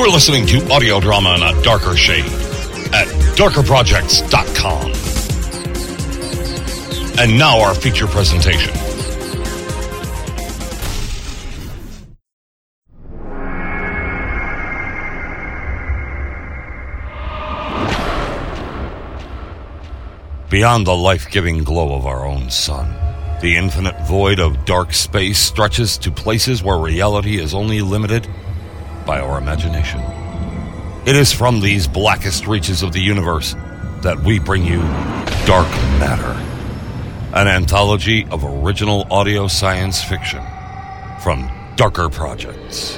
You are listening to audio drama in a darker shade at darkerprojects.com. And now our feature presentation. Beyond the life giving glow of our own sun, the infinite void of dark space stretches to places where reality is only limited by our imagination. It is from these blackest reaches of the universe that we bring you Dark Matter, an anthology of original audio science fiction from Darker Projects.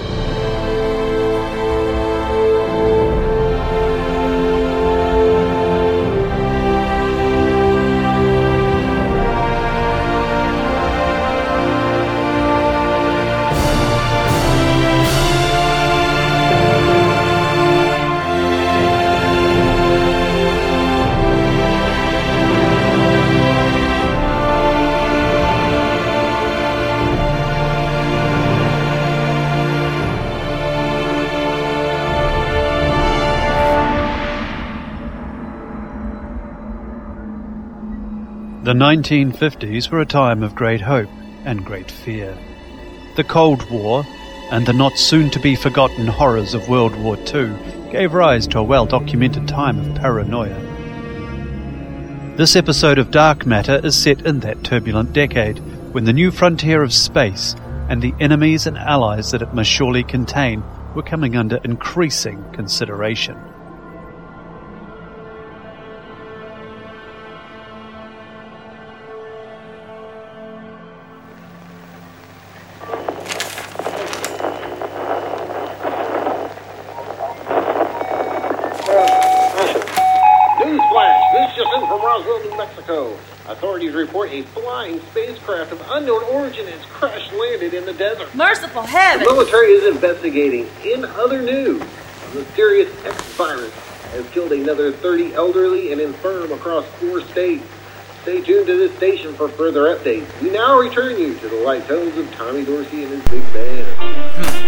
1950s were a time of great hope and great fear. The Cold War and the not soon to be forgotten horrors of World War II gave rise to a well documented time of paranoia. This episode of Dark Matter is set in that turbulent decade when the new frontier of space and the enemies and allies that it must surely contain were coming under increasing consideration. A flying spacecraft of unknown origin has crash landed in the desert. Merciful heaven! The military is investigating. In other news, a mysterious X virus has killed another 30 elderly and infirm across four states. Stay tuned to this station for further updates. We now return you to the light tones of Tommy Dorsey and his big band. Hmm.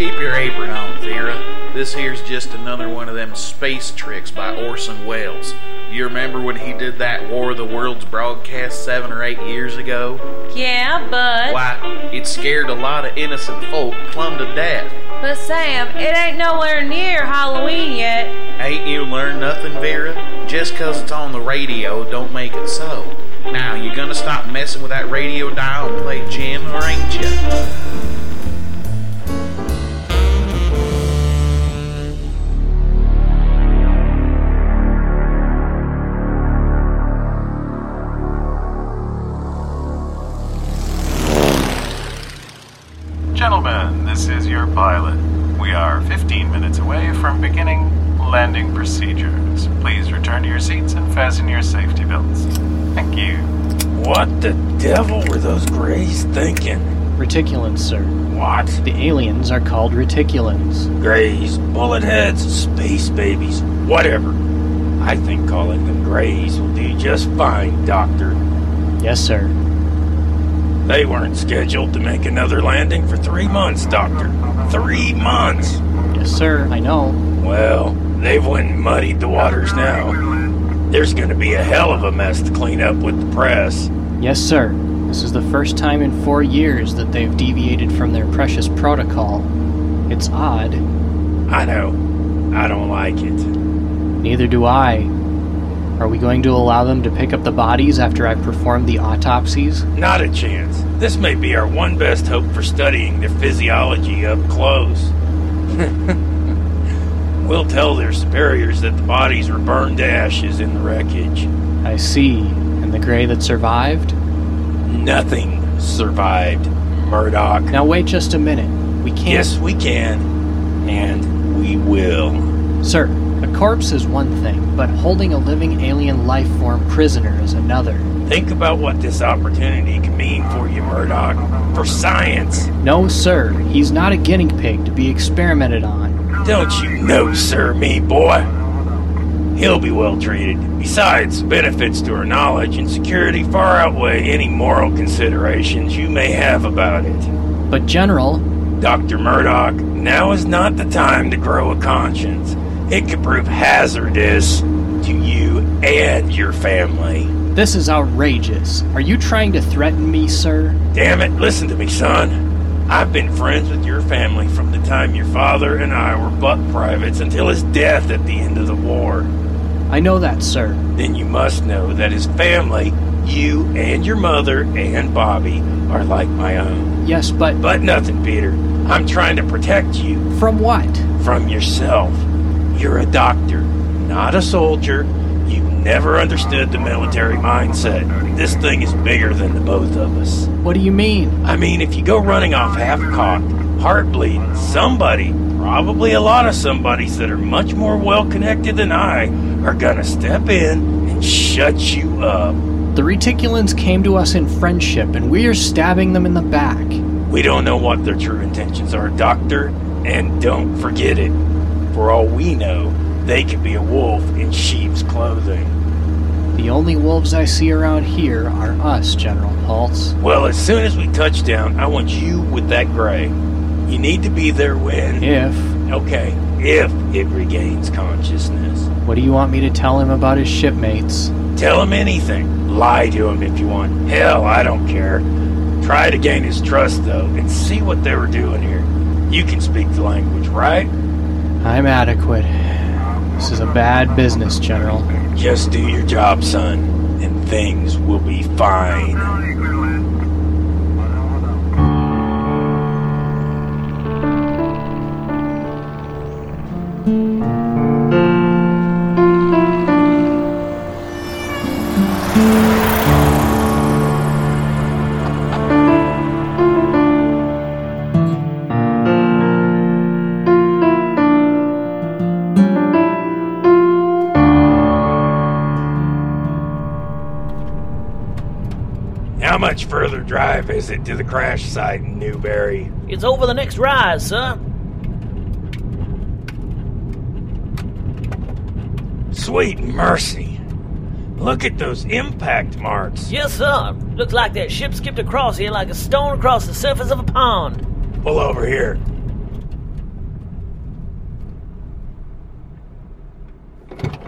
Keep your apron on, Vera. This here's just another one of them space tricks by Orson Welles. You remember when he did that War of the Worlds broadcast seven or eight years ago? Yeah, but. Why, it scared a lot of innocent folk plumb to death. But Sam, it ain't nowhere near Halloween yet. Ain't you learned nothing, Vera? Just 'cause it's on the radio don't make it so. Now, you gonna stop messing with that radio dial and play Jim, or ain't you? Pilot. We are 15 minutes away from beginning landing procedures. Please return to your seats and fasten your safety belts. Thank you. What the devil were those Greys thinking? Reticulans, sir. What? The aliens are called reticulans. Greys, bullet heads, space babies, whatever. I think calling them Greys will do just fine, Doctor. Yes, sir. They weren't scheduled to make another landing for three months, Doctor. Three months! Yes, sir. I know. Well, they've went and muddied the waters now. There's gonna be a hell of a mess to clean up with the press. Yes, sir. This is the first time in four years that they've deviated from their precious protocol. It's odd. I know. I don't like it. Neither do I. Are we going to allow them to pick up the bodies after I've performed the autopsies? Not a chance. This may be our one best hope for studying their physiology up close. we'll tell their superiors that the bodies were burned to ashes in the wreckage. I see. And the gray that survived? Nothing survived, Murdoch. Now wait just a minute. We can't. Yes, we can. And we will. Sir, a corpse is one thing, but holding a living alien life form prisoner is another. Think about what this opportunity can mean for you, Murdoch. For science. No, sir. He's not a guinea pig to be experimented on. Don't you know, sir, me boy? He'll be well treated. Besides, benefits to our knowledge and security far outweigh any moral considerations you may have about it. But, General, Dr. Murdoch, now is not the time to grow a conscience. It could prove hazardous to you and your family. This is outrageous. Are you trying to threaten me, sir? Damn it, listen to me, son. I've been friends with your family from the time your father and I were buck privates until his death at the end of the war. I know that, sir. Then you must know that his family, you and your mother and Bobby, are like my own. Yes, but. But nothing, Peter. I'm trying to protect you. From what? From yourself. You're a doctor, not a soldier. You've never understood the military mindset. This thing is bigger than the both of us. What do you mean? I mean, if you go running off half cocked, heart bleeding, somebody, probably a lot of somebodies that are much more well connected than I, are gonna step in and shut you up. The Reticulans came to us in friendship, and we are stabbing them in the back. We don't know what their true intentions are, Doctor, and don't forget it. For all we know, they could be a wolf in sheep's clothing. The only wolves I see around here are us, General Pulse. Well, as soon as we touch down, I want you with that gray. You need to be there when. If. Okay, if it regains consciousness. What do you want me to tell him about his shipmates? Tell him anything. Lie to him if you want. Hell, I don't care. Try to gain his trust, though, and see what they were doing here. You can speak the language, right? I'm adequate. This is a bad business, General. Just do your job, son, and things will be fine. How drive is it to the crash site in Newberry? It's over the next rise, sir. Sweet mercy. Look at those impact marks. Yes, sir. Looks like that ship skipped across here like a stone across the surface of a pond. Pull over here.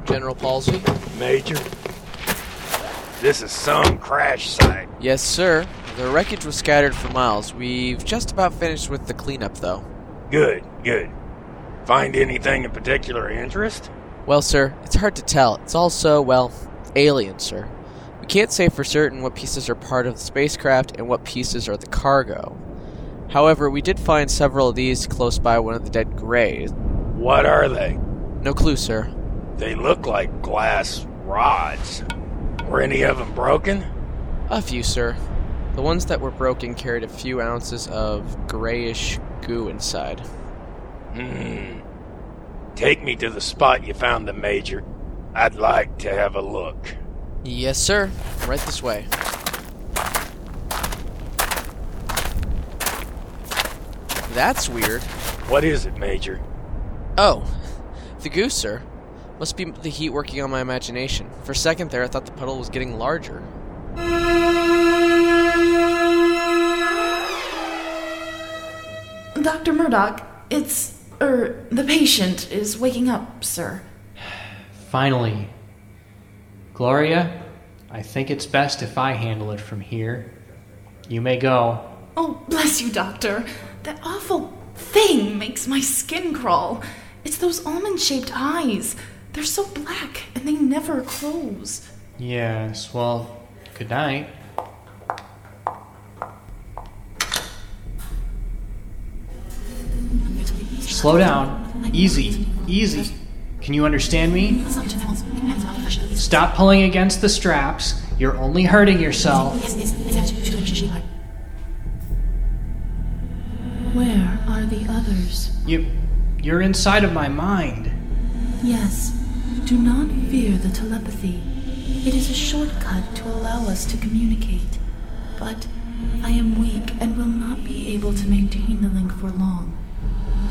General Palsy? Major. This is some crash site. Yes, sir. The wreckage was scattered for miles. We've just about finished with the cleanup, though. Good, good. Find anything of particular interest? Well, sir, it's hard to tell. It's all so, well, alien, sir. We can't say for certain what pieces are part of the spacecraft and what pieces are the cargo. However, we did find several of these close by one of the dead grays. What are they? No clue, sir. They look like glass rods. Were any of them broken? A few, sir. The ones that were broken carried a few ounces of grayish goo inside. Hmm. Take me to the spot you found them, Major. I'd like to have a look. Yes, sir. Right this way. That's weird. What is it, Major? Oh, the goo, sir. Must be the heat working on my imagination. For a second there, I thought the puddle was getting larger. Dr. Murdoch, it's. er, the patient is waking up, sir. Finally. Gloria, I think it's best if I handle it from here. You may go. Oh, bless you, Doctor. That awful thing makes my skin crawl. It's those almond shaped eyes. They're so black and they never close. Yes, well, good night. Slow down. Easy. Easy. Can you understand me? Stop pulling against the straps. You're only hurting yourself. Where are the others? You you're inside of my mind. Yes. Do not fear the telepathy. It is a shortcut to allow us to communicate. But I am weak and will not be able to maintain the link for long.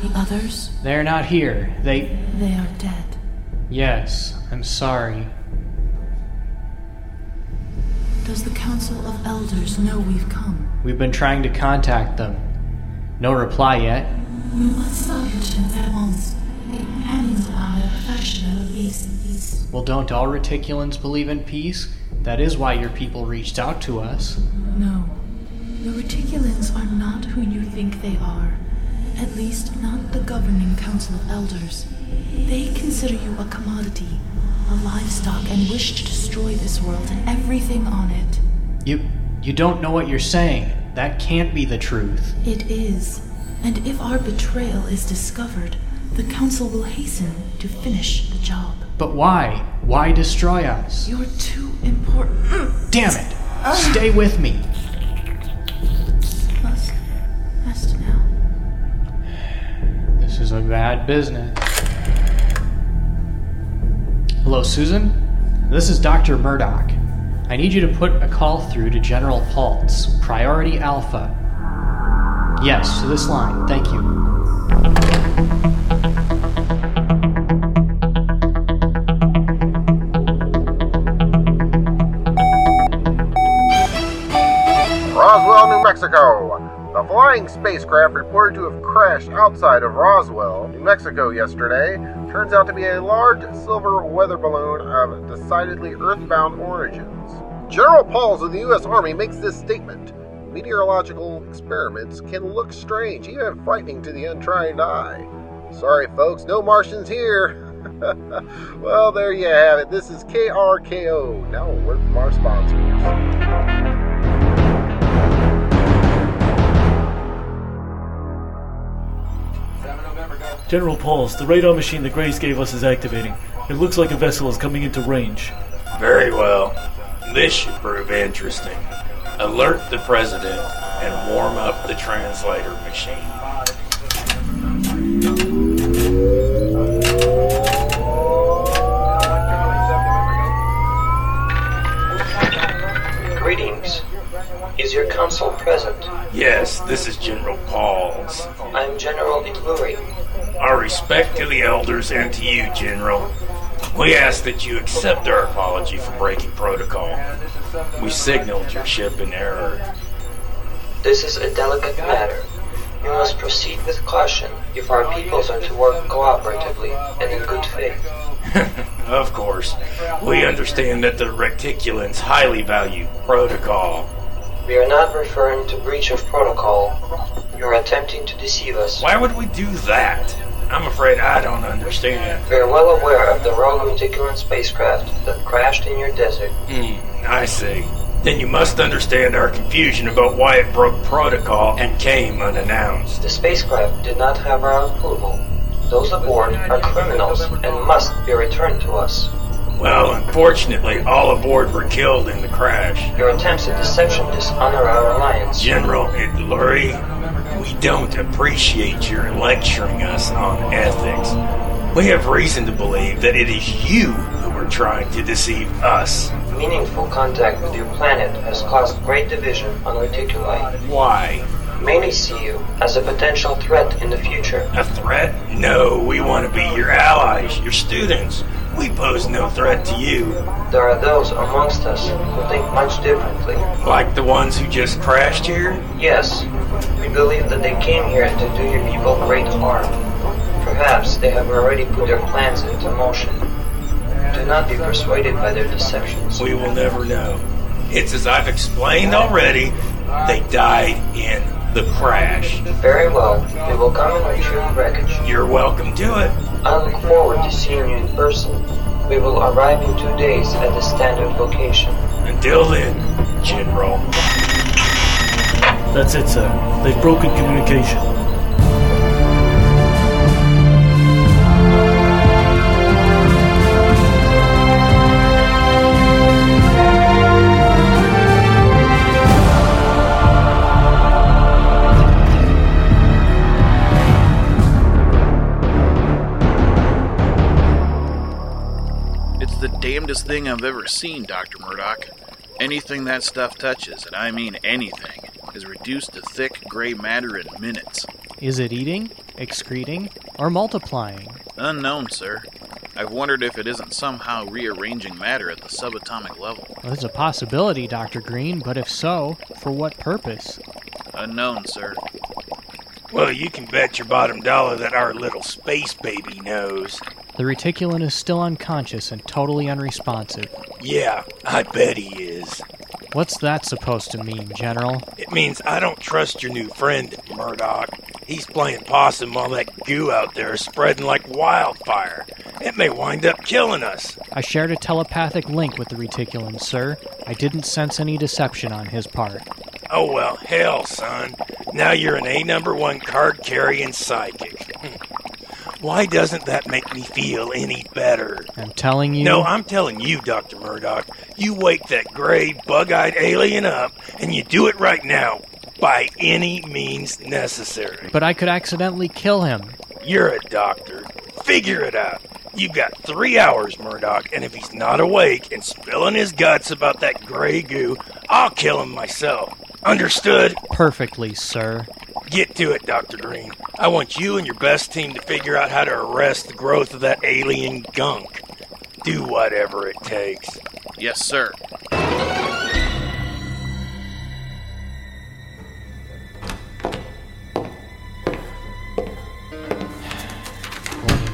The others, They're not here. They they are dead. Yes, I'm sorry. Does the Council of Elders know we've come? We've been trying to contact them. No reply yet. We must it at once. It ends our fashion of peace. Well, don't all reticulans believe in peace? That is why your people reached out to us. No. The Reticulans are not who you think they are. At least, not the governing council of elders. They consider you a commodity, a livestock, and wish to destroy this world and everything on it. You you don't know what you're saying. That can't be the truth. It is. And if our betrayal is discovered, the council will hasten to finish the job. But why? Why destroy us? You're too important. Damn it! Ah. Stay with me. Is a bad business. Hello, Susan? This is Dr. Murdoch. I need you to put a call through to General Pulse, Priority Alpha. Yes, to this line. Thank you. Roswell, New Mexico. The flying spacecraft reported to have crashed outside of Roswell, New Mexico yesterday turns out to be a large silver weather balloon of decidedly earthbound origins. General Pauls of the U.S. Army makes this statement. Meteorological experiments can look strange, even frightening to the untrained eye. Sorry, folks, no Martians here. well, there you have it. This is KRKO. Now a word from our sponsors. General Pauls, the radar machine the Greys gave us is activating. It looks like a vessel is coming into range. Very well. This should prove interesting. Alert the President and warm up the translator machine. Greetings. Is your consul present? Yes, this is General Pauls. I'm General Itluri. Our respect to the elders and to you, General. We ask that you accept our apology for breaking protocol. We signaled your ship in error. This is a delicate matter. You must proceed with caution if our peoples are to work cooperatively and in good faith. of course, we understand that the Reticulans highly value protocol. We are not referring to breach of protocol. You're attempting to deceive us. Why would we do that? I'm afraid I don't understand. We are well aware of the Reticulan spacecraft that crashed in your desert. Hmm, I see. Then you must understand our confusion about why it broke protocol and came unannounced. The spacecraft did not have our approval. Those aboard are criminals and must be returned to us. Well, unfortunately, all aboard were killed in the crash. Your attempts at deception dishonor our alliance. General Itluri, we don't appreciate your lecturing us on ethics. We have reason to believe that it is you who are trying to deceive us. Meaningful contact with your planet has caused great division on Reticuli. Why? Many see you as a potential threat in the future. A threat? No, we want to be your allies, your students. We pose no threat to you. There are those amongst us who think much differently. Like the ones who just crashed here? Yes. We believe that they came here to do your people great harm. Perhaps they have already put their plans into motion. Do not be persuaded by their deceptions. We will never know. It's as I've explained already, they died in the crash. Very well. We will come and retrieve the wreckage. You're welcome to it. I look forward to seeing you in person. We will arrive in two days at the standard location. Until then, General. That's it, sir. They've broken communication. It's the damnedest thing I've ever seen, Dr. Murdoch. Anything that stuff touches, and I mean anything, is reduced to thick gray matter in minutes. Is it eating, excreting, or multiplying? Unknown, sir. I've wondered if it isn't somehow rearranging matter at the subatomic level. Well, there's a possibility, Dr. Green, but if so, for what purpose? Unknown, sir. Well, you can bet your bottom dollar that our little space baby knows. The reticulan is still unconscious and totally unresponsive. Yeah, I bet he is. What's that supposed to mean, General? It means I don't trust your new friend, Murdoch. He's playing possum while that goo out there is spreading like wildfire. It may wind up killing us. I shared a telepathic link with the reticulan, sir. I didn't sense any deception on his part. Oh well, hell, son. Now you're an A number one card carrying psychic. Why doesn't that make me feel any better? I'm telling you. No, I'm telling you, Dr. Murdoch. You wake that gray, bug eyed alien up, and you do it right now, by any means necessary. But I could accidentally kill him. You're a doctor. Figure it out. You've got three hours, Murdoch, and if he's not awake and spilling his guts about that gray goo, I'll kill him myself. Understood? Perfectly, sir. Get to it, Dr. Green. I want you and your best team to figure out how to arrest the growth of that alien gunk. Do whatever it takes. Yes, sir.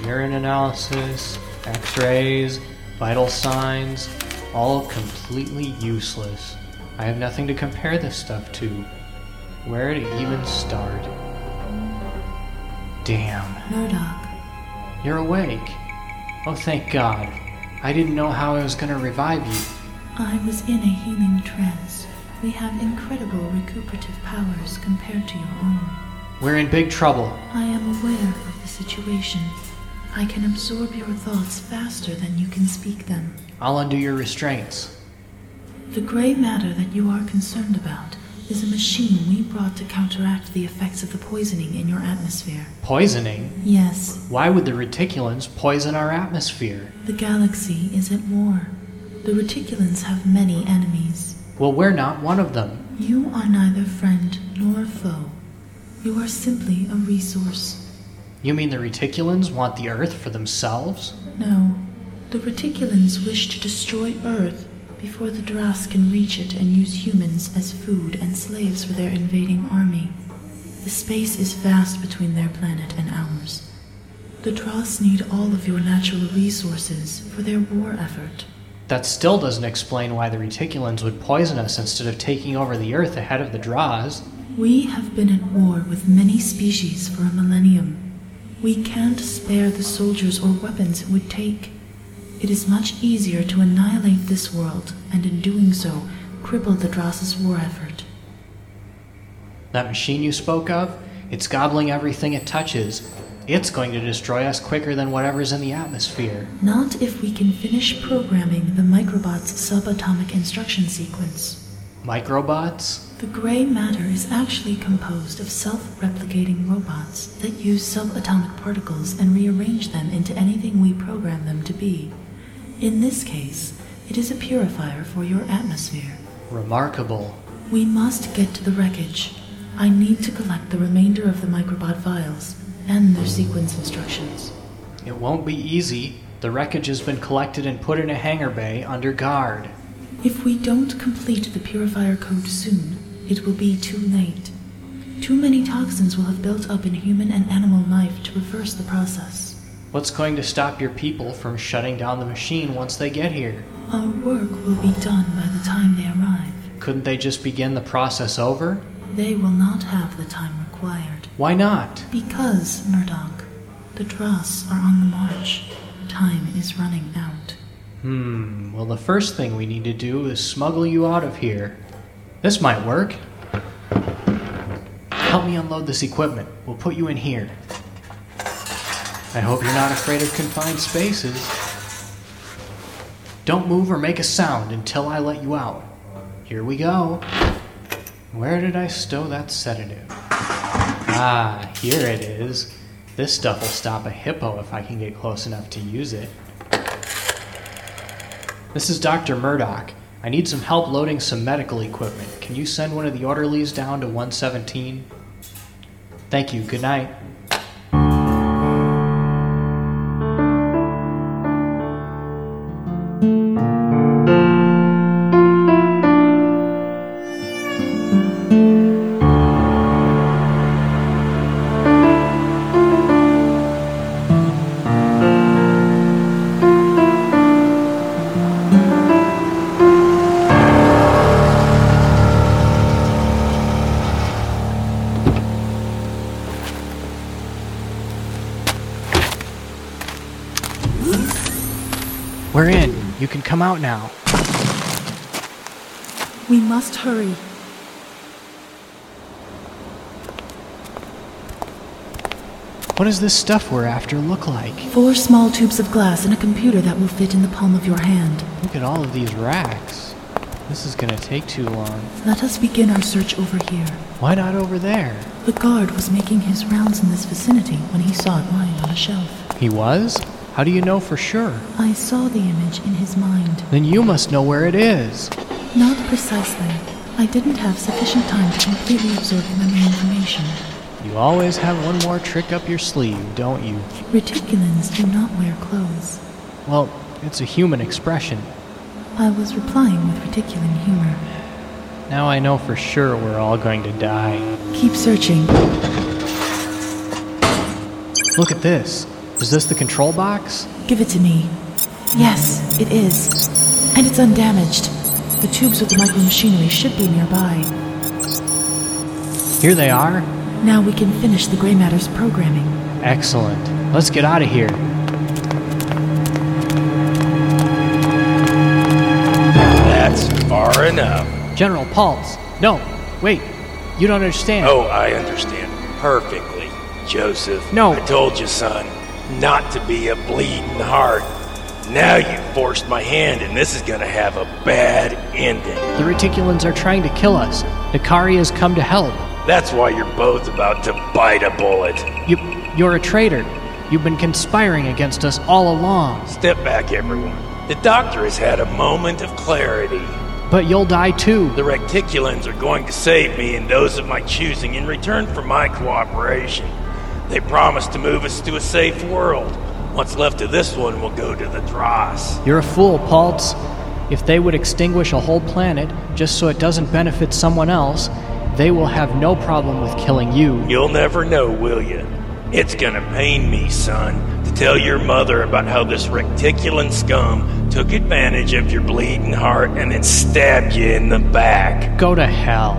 Urine analysis, x rays, vital signs, all completely useless. I have nothing to compare this stuff to. Where to even start? Damn. Murdoch, You're awake. Oh, thank God. I didn't know how I was going to revive you. I was in a healing trance. We have incredible recuperative powers compared to your own. We're in big trouble. I am aware of the situation. I can absorb your thoughts faster than you can speak them. I'll undo your restraints. The gray matter that you are concerned about is a machine we brought to counteract the effects of the poisoning in your atmosphere. Poisoning? Yes, Why would the reticulans poison our atmosphere? the galaxy is at war. The reticulans have many enemies. Well, we're not one of them. You are neither friend nor foe. You are simply a resource. You mean the reticulans want the Earth for themselves? No, the reticulans wish to destroy Earth before the Dras can reach it and use humans as food and slaves for their invading army. The space is vast between their planet and ours. The Dras need all of your natural resources for their war effort. That still doesn't explain why the reticulans would poison us instead of taking over the Earth ahead of the Dras. We have been at war with many species for a millennium. We can't spare the soldiers or weapons it would take. It is much easier to annihilate this world, and in doing so, cripple the Dras's war effort. That machine you spoke of, it's gobbling everything it touches. It's going to destroy us quicker than whatever's in the atmosphere. Not if we can finish programming the microbot's subatomic instruction sequence. Microbots? The gray matter is actually composed of self replicating robots that use subatomic particles and rearrange them into anything we program them to be. In this case, it is a purifier for your atmosphere. Remarkable. We must get to the wreckage. I need to collect the remainder of the microbot files and their sequence instructions. It won't be easy. The wreckage has been collected and put in a hangar bay under guard. If we don't complete the purifier code soon, it will be too late. Too many toxins will have built up in human and animal life to reverse the process. What's going to stop your people from shutting down the machine once they get here? Our work will be done by the time they arrive. Couldn't they just begin the process over? They will not have the time required. Why not? Because, Murdoch, the Dross are on the march. Time is running out. Hmm, well, the first thing we need to do is smuggle you out of here. This might work. Help me unload this equipment. We'll put you in here. I hope you're not afraid of confined spaces. Don't move or make a sound until I let you out. Here we go. Where did I stow that sedative? Ah, here it is. This stuff will stop a hippo if I can get close enough to use it. This is Dr. Murdoch. I need some help loading some medical equipment. Can you send one of the orderlies down to 117? Thank you. Good night. Come out now. We must hurry. What does this stuff we're after look like? Four small tubes of glass and a computer that will fit in the palm of your hand. Look at all of these racks. This is gonna take too long. Let us begin our search over here. Why not over there? The guard was making his rounds in this vicinity when he saw it lying on a shelf. He was? How do you know for sure? I saw the image in his mind. Then you must know where it is. Not precisely. I didn't have sufficient time to completely absorb the memory information. You always have one more trick up your sleeve, don't you? Reticulans do not wear clothes. Well, it's a human expression. I was replying with reticulan humor. Now I know for sure we're all going to die. Keep searching. Look at this. Is this the control box? Give it to me. Yes, it is. And it's undamaged. The tubes with the micromachinery should be nearby. Here they are. Now we can finish the gray matter's programming. Excellent. Let's get out of here. That's far enough. General Pulse. No, wait. You don't understand. Oh, I understand perfectly, Joseph. No. I told you, son, not to be a bleeding heart. Now you forced my hand, and this is gonna have a bad ending. The Reticulans are trying to kill us. Nikari has come to help. That's why you're both about to bite a bullet. You, you're a traitor. You've been conspiring against us all along. Step back, everyone. The doctor has had a moment of clarity. But you'll die too. The Reticulans are going to save me and those of my choosing in return for my cooperation. They promised to move us to a safe world. What's left of this one will go to the Dross. You're a fool, Pulse. If they would extinguish a whole planet just so it doesn't benefit someone else, they will have no problem with killing you. You'll never know, will you? It's gonna pain me, son, to tell your mother about how this reticulan scum took advantage of your bleeding heart and then stabbed you in the back. Go to hell.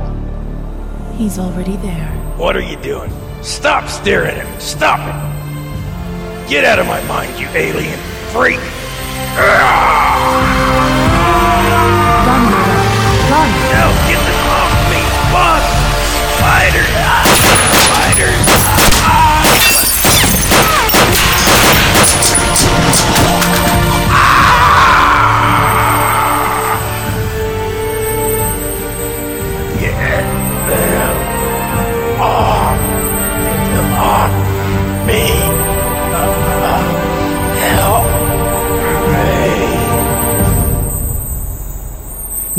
He's already there. What are you doing? Stop staring at me. Stop it. Get out of my mind, you alien freak. Run, Run! No, get them off me, boss! Spiders! Ah, spiders! Get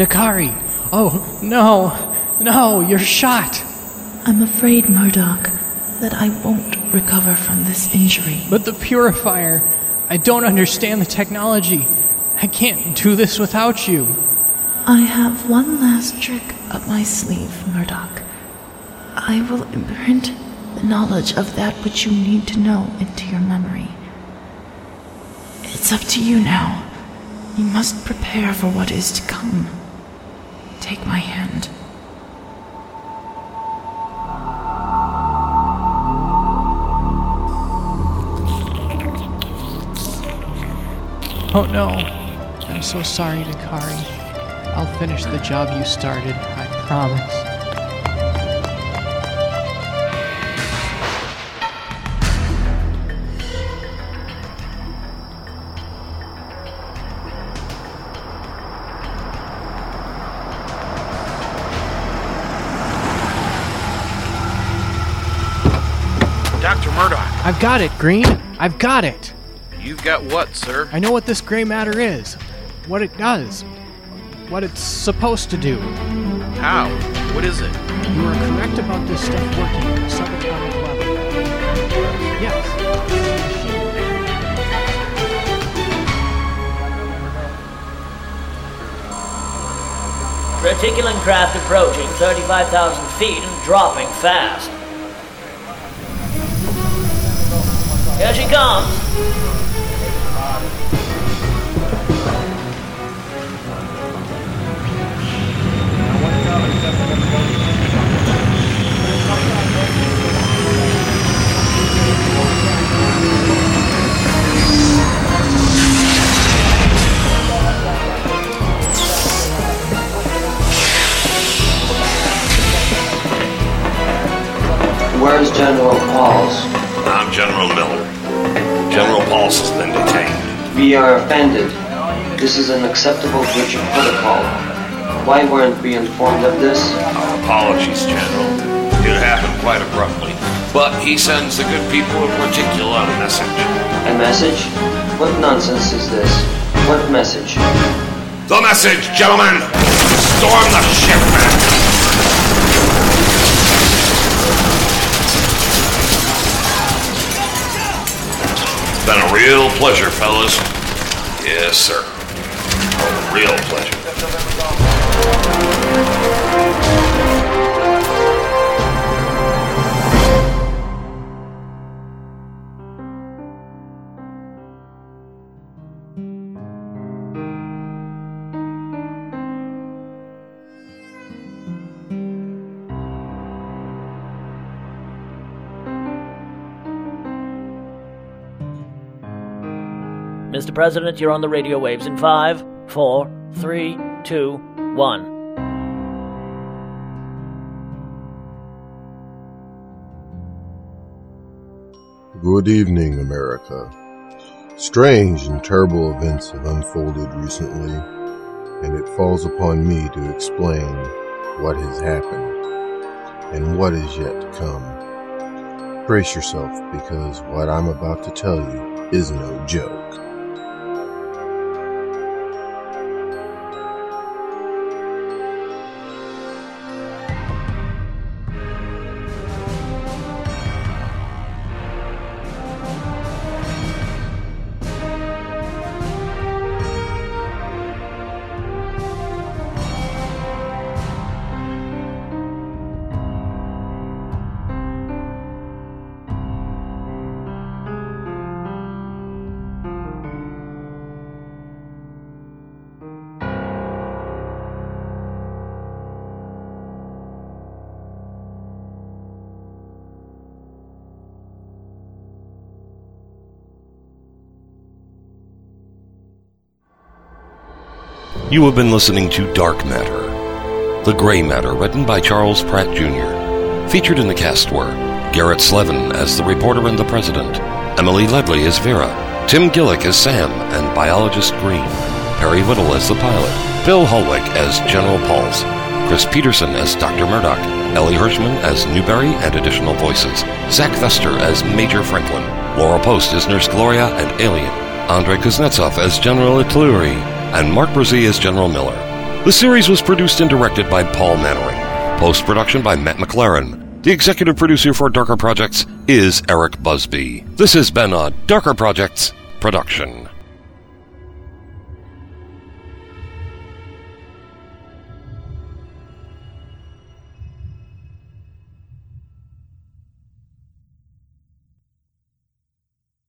me! Nikari! Oh, no! No, you're shot! I'm afraid, Murdoch, that I won't recover from this injury. But the purifier! I don't understand the technology. I can't do this without you. I have one last trick up my sleeve, Murdoch. I will imprint the knowledge of that which you need to know into your memory. It's up to you now. You must prepare for what is to come. Take my hand. Oh no. I'm so sorry, Nikari. I'll finish the job you started, I promise. I've got it, Green. I've got it. you've got what, sir? I know what this gray matter is, what it does, what it's supposed to do. How? What is it? You are correct about this stuff working at a subatomic level. Yes. Reticulan craft approaching 35,000 feet and dropping fast. Here she comes. Are offended. This is an acceptable breach of protocol. Why weren't we informed of this? Our apologies, General. It happened quite abruptly. But he sends the good people of Reticula a message. A message? What nonsense is this? What message? The message, gentlemen! Storm the ship, man! It's been a real pleasure, fellas. Yes, sir. A real pleasure. Mr. President, you're on the radio waves in five, four, three, two, one. Good evening, America. Strange and terrible events have unfolded recently, and it falls upon me to explain what has happened and what is yet to come. Brace yourself because what I'm about to tell you is no joke. You have been listening to Dark Matter. The Gray Matter, written by Charles Pratt Jr. Featured in the cast were Garrett Slevin as the reporter and the president, Emily Ledley as Vera, Tim Gillick as Sam and biologist Green, Perry Whittle as the pilot, Phil Holwick as General Pauls, Chris Peterson as Dr. Murdoch, Ellie Hirschman as Newberry and additional voices, Zach Vester as Major Franklin, Laura Post as Nurse Gloria and Alien, Andrei Kuznetsov as General Itluri, and Mark Brzee as General Miller. The series was produced and directed by Paul Mannering. Post production by Matt McLaren. The executive producer for Darker Projects is Eric Busby. This has been a Darker Projects production.